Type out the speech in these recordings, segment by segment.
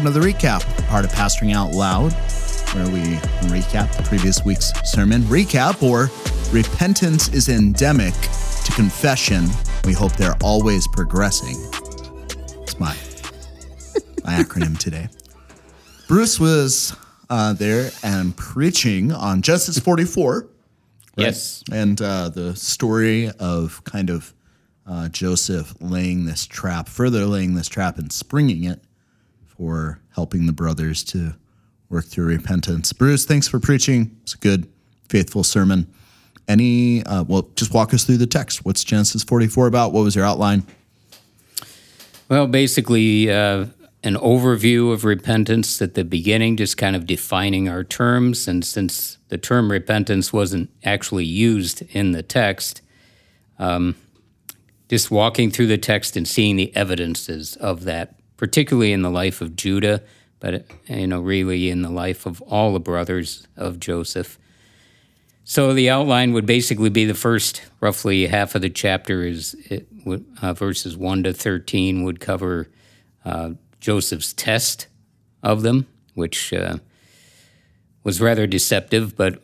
another recap, part of Pastoring Out Loud, where we recap the previous week's sermon. Recap or repentance is endemic to confession. We hope they're always progressing. It's my, my acronym today. Bruce was uh, there and preaching on Genesis 44. Yes. And uh, the story of kind of uh, Joseph laying this trap, further laying this trap and springing it for helping the brothers to work through repentance. Bruce, thanks for preaching. It's a good, faithful sermon. Any, uh, well, just walk us through the text. What's Genesis 44 about? What was your outline? Well, basically, uh, an overview of repentance at the beginning, just kind of defining our terms. And since the term repentance wasn't actually used in the text, um, just walking through the text and seeing the evidences of that, particularly in the life of Judah, but you know, really in the life of all the brothers of Joseph. So the outline would basically be the first roughly half of the chapter is uh, verses one to thirteen would cover uh, Joseph's test of them, which uh, was rather deceptive, but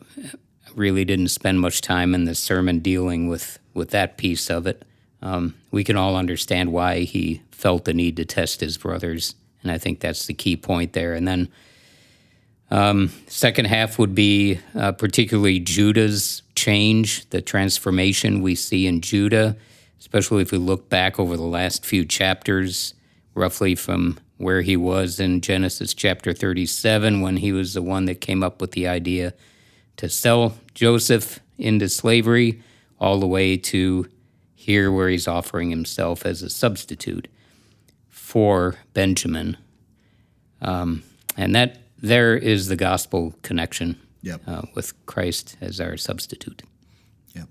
really didn't spend much time in the sermon dealing with, with that piece of it. Um, we can all understand why he felt the need to test his brothers, and I think that's the key point there. And then um, second half would be uh, particularly Judah's change, the transformation we see in Judah, especially if we look back over the last few chapters, roughly from where he was in Genesis chapter 37 when he was the one that came up with the idea to sell Joseph into slavery, all the way to here where he's offering himself as a substitute for Benjamin. Um, and that there is the gospel connection yep. uh, with Christ as our substitute. Yep.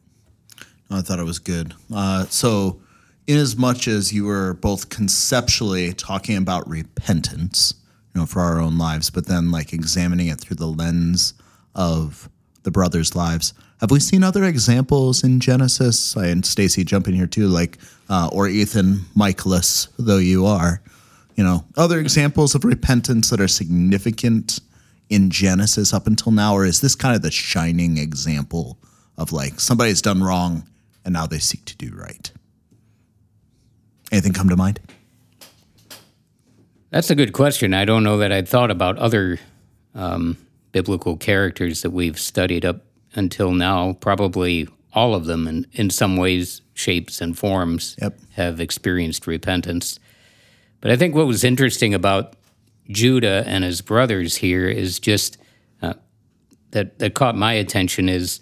I thought it was good. Uh, so, in as much as you were both conceptually talking about repentance, you know, for our own lives, but then like examining it through the lens of the brothers' lives. Have we seen other examples in Genesis? I, And Stacy, jump in here too, like uh, or Ethan, Michaelis, though you are, you know, other examples of repentance that are significant in Genesis up until now, or is this kind of the shining example of like somebody's done wrong and now they seek to do right? Anything come to mind? That's a good question. I don't know that I'd thought about other um, biblical characters that we've studied up until now. Probably all of them, in, in some ways, shapes, and forms, yep. have experienced repentance. But I think what was interesting about Judah and his brothers here is just uh, that that caught my attention is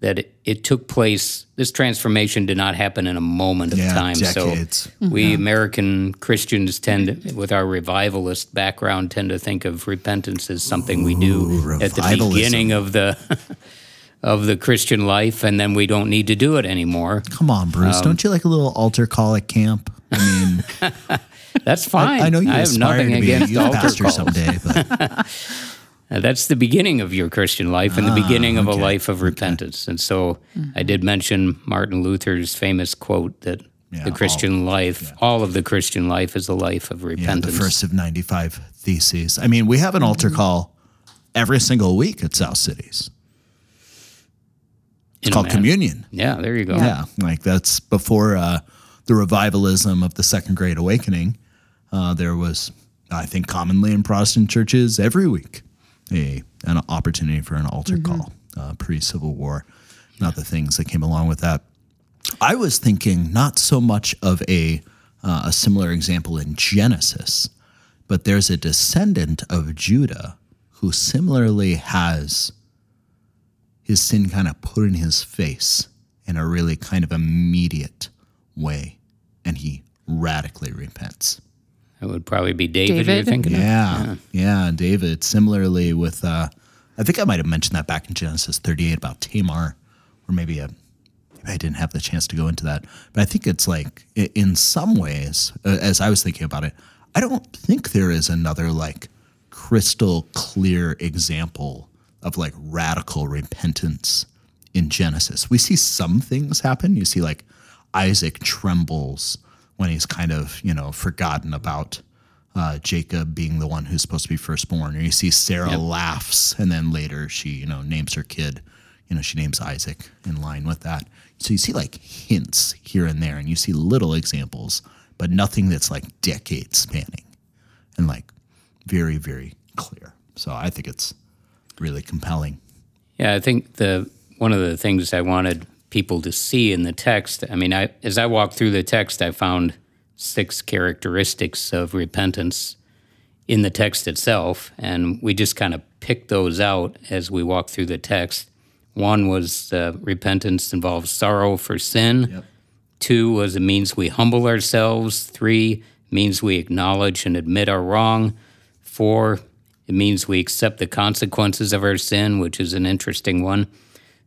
that it, it, took place. This transformation did not happen in a moment of yeah, time. Decades. So we. American Christians tend, to, with our revivalist background, tend to think of repentance as something Ooh, we do at the beginning of the. of the Christian life, and then we don't need to do it anymore. Come on, Bruce! Um, don't you like a little altar call at camp? I mean, that's fine. I, I know you I have nothing to be against a altar pastor calls. someday, but Uh, that's the beginning of your Christian life and the Ah, beginning of okay. a life of repentance. And so I did mention Martin Luther's famous quote that Yeah, the Christian all- life, all of the Christian life is a life of yeah, repentance. the first of ninety-five theses. I mean, we have an altar call every single week at South Cities. It's called man- communion. Yeah, there you go. Yeah, like that's before uh, the revivalism of the Second Great Awakening. Uh, there was, I think, commonly in Protestant churches every week, a an opportunity for an altar call uh, pre Civil War. Not the things that came along with that. I was thinking not so much of a uh, a similar example in Genesis, but there's a descendant of Judah who similarly has his sin kind of put in his face in a really kind of immediate way, and he radically repents. That would probably be David, you're David? thinking of. Yeah, yeah, David. Similarly, with uh, I think I might have mentioned that back in Genesis 38 about Tamar, or maybe a, maybe I didn't have the chance to go into that. But I think it's like in some ways, uh, as I was thinking about it, I don't think there is another like crystal clear example of like radical repentance in Genesis. We see some things happen. You see like Isaac trembles when he's kind of you know forgotten about uh, Jacob being the one who's supposed to be firstborn, or you see Sarah laughs, and then later she, you know, names her kid. You know, she names Isaac in line with that. So you see like hints here and there, and you see little examples, but nothing that's like decades spanning and like very, very clear. So I think it's really compelling. Yeah, I think the one of the things I wanted people to see in the text. I mean, I as I walked through the text, I found six characteristics of repentance in the text itself, and we just kind of picked those out as we walked through the text. One was uh, repentance involves sorrow for sin. Yep. Two was it means we humble ourselves. Three means we acknowledge and admit our wrong. Four, it means we accept the consequences of our sin, which is an interesting one,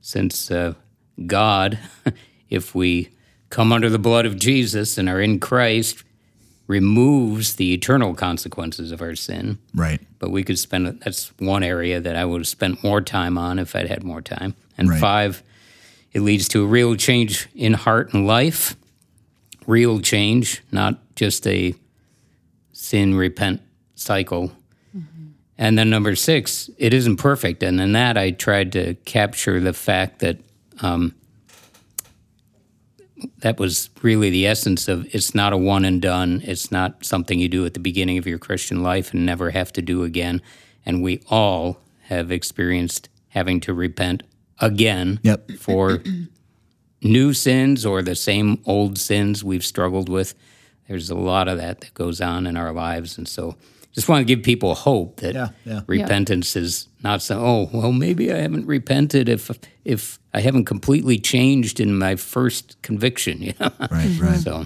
since uh, God, if we come under the blood of Jesus and are in Christ, removes the eternal consequences of our sin. Right. But we could spend that's one area that I would have spent more time on if I'd had more time. And Right. five, it leads to a real change in heart and life, real change, not just a sin repent cycle. And then number six, it isn't perfect. And in that, I tried to capture the fact that um, that was really the essence of it's not a one and done. It's not something you do at the beginning of your Christian life and never have to do again. And we all have experienced having to repent again Yep. for new sins or the same old sins we've struggled with. There's a lot of that that goes on in our lives. And so just want to give people hope that Yeah, yeah. repentance is not so, oh, well, maybe I haven't repented if if I haven't completely changed in my first conviction. You know? Right. Right. So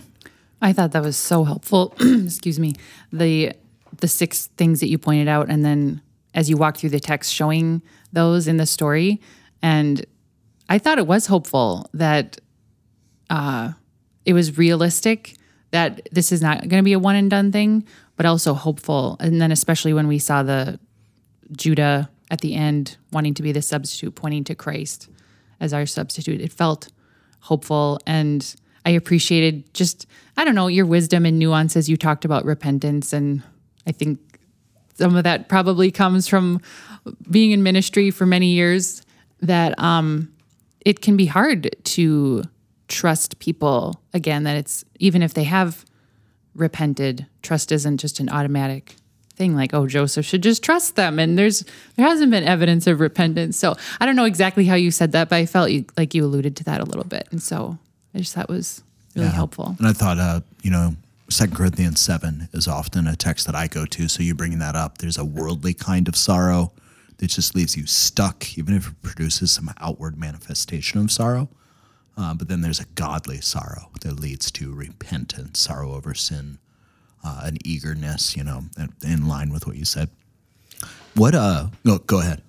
I thought that was so helpful. Excuse me. The the six things that you pointed out, and then as you walk through the text, showing those in the story, and I thought it was hopeful that uh, it was realistic that this is not going to be a one and done thing, but also hopeful. And then especially when we saw the Judah at the end wanting to be the substitute, pointing to Christ as our substitute, it felt hopeful. And I appreciated just, I don't know, your wisdom and nuances. You talked about repentance. And I think some of that probably comes from being in ministry for many years that um, it can be hard to trust people again, that it's even if they have repented, trust isn't just an automatic thing like oh joseph should just trust them. And there's there hasn't been evidence of repentance. So i don't know exactly how you said that but i felt you, like you alluded to that a little bit. And so i just thought was really helpful. And I thought, uh, you know, Second Corinthians seven is often a text that I go to. So you bringing that up, there's a worldly kind of sorrow that just leaves you stuck, even if it produces some outward manifestation of sorrow. Uh, but then there's a godly sorrow that leads to repentance, sorrow over sin, uh, an eagerness, you know, in- in line with what you said. What? Uh, no, go ahead.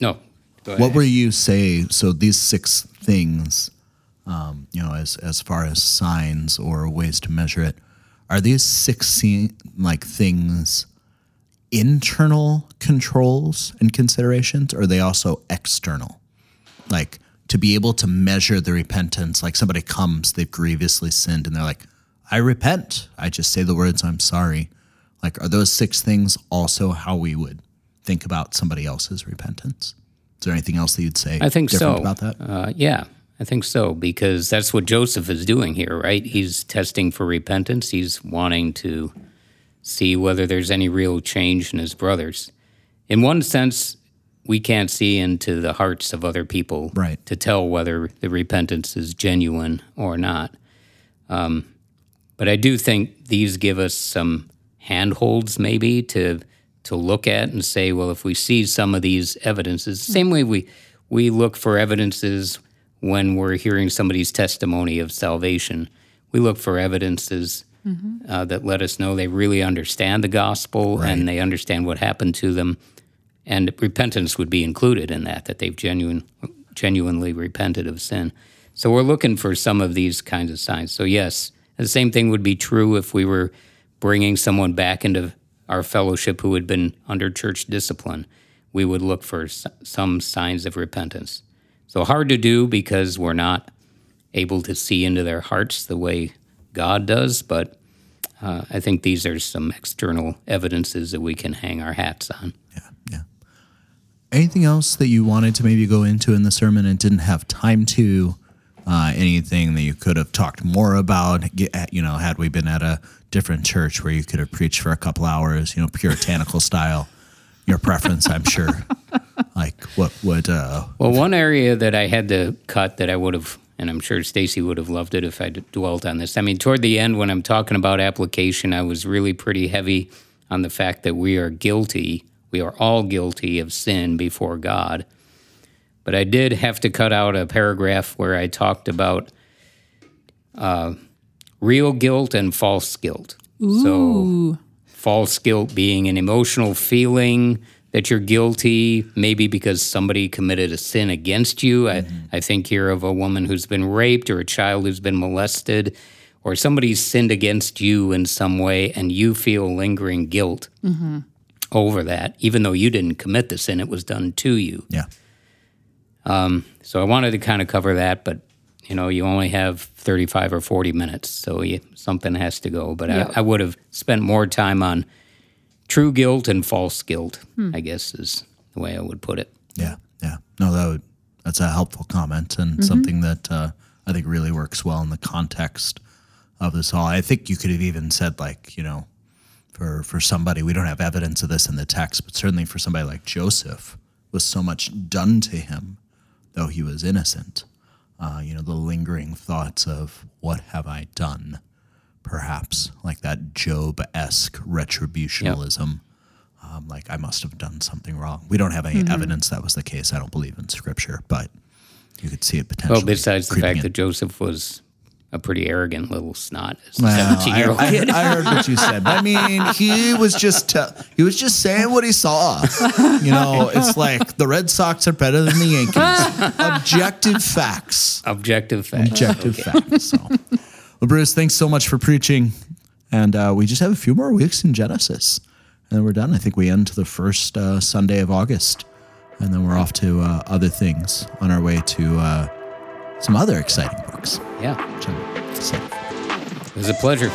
no. Go ahead. What were you say? So these six things, um, you know, as as far as signs or ways to measure it, are these six like things internal controls and considerations, or are they also external? Like to be able to measure the repentance, like somebody comes, they've grievously sinned, and they're like, "I repent." I just say the words, "I'm sorry." Like, are those six things also how we would think about somebody else's repentance? Is there anything else that you'd say? I think different so. about that. Uh, yeah, I think so because that's what Joseph is doing here, right? He's testing for repentance. He's wanting to see whether there's any real change in his brothers. In one sense, we can't see into the hearts of other people Right. to tell whether the repentance is genuine or not. Um, but I do think these give us some handholds, maybe to to look at and say, well, if we see some of these evidences, same way we we look for evidences when we're hearing somebody's testimony of salvation, we look for evidences uh, that let us know they really understand the gospel and they understand what happened to them, and repentance would be included in that that they've genuine genuinely repented of sin. So we're looking for some of these kinds of signs. So yes, the same thing would be true if we were bringing someone back into our fellowship who had been under church discipline. We would look for some signs of repentance. So hard to do because we're not able to see into their hearts the way God does, but uh, I think these are some external evidences that we can hang our hats on. Yeah. Anything else that you wanted to maybe go into in the sermon and didn't have time to? Uh, anything that you could have talked more about? Get- You know, had we been at a different church where you could have preached for a couple hours, you know, puritanical style, your preference, I'm sure. Like, what would? Uh, Well, one area that I had to cut that I would have, and I'm sure Stacy would have loved it if I dwelt on this. I mean, toward the end, when I'm talking about application, I was really pretty heavy on the fact that we are guilty. We are all guilty of sin before God. But I did have to cut out a paragraph where I talked about uh, real guilt and false guilt. So, false guilt being an emotional feeling that you're guilty, maybe because somebody committed a sin against you. I, I think here of a woman who's been raped or a child who's been molested, or somebody's sinned against you in some way and you feel lingering guilt over that, even though you didn't commit the sin, it was done to you. yeah, Um, So I wanted to kind of cover that, but you know, you only have 35 or 40 minutes, so you, something has to go. But Yeah. I, I would have spent more time on true guilt and false guilt, I guess is the way I would put it. yeah, yeah. No, that would that's a helpful comment and something that uh, I think really works well in the context of this all. I think you could have even said like, you know, for for somebody we don't have evidence of this in the text, but certainly for somebody like Joseph was so much done to him, though he was innocent. Uh, you know, the lingering thoughts of what have I done? Perhaps like that Job esque retributionalism. Um, like I must have done something wrong. We don't have any evidence that was the case. I don't believe in scripture, but you could see it potentially. Well, besides the fact in. that Joseph was a pretty arrogant little snot as a seventeen year old I. I, heard what you said. I mean, he was just te- he was just saying what he saw. You know, it's like the Red Sox are better than the Yankees. Objective facts. Objective facts. Objective facts. So, well, Bruce, thanks so much for preaching, and uh, we just have a few more weeks in Genesis, and then we're done. I think we end to the first uh, Sunday of August, and then we're off to uh, other things on our way to uh, some other exciting books. Yeah, it was a pleasure.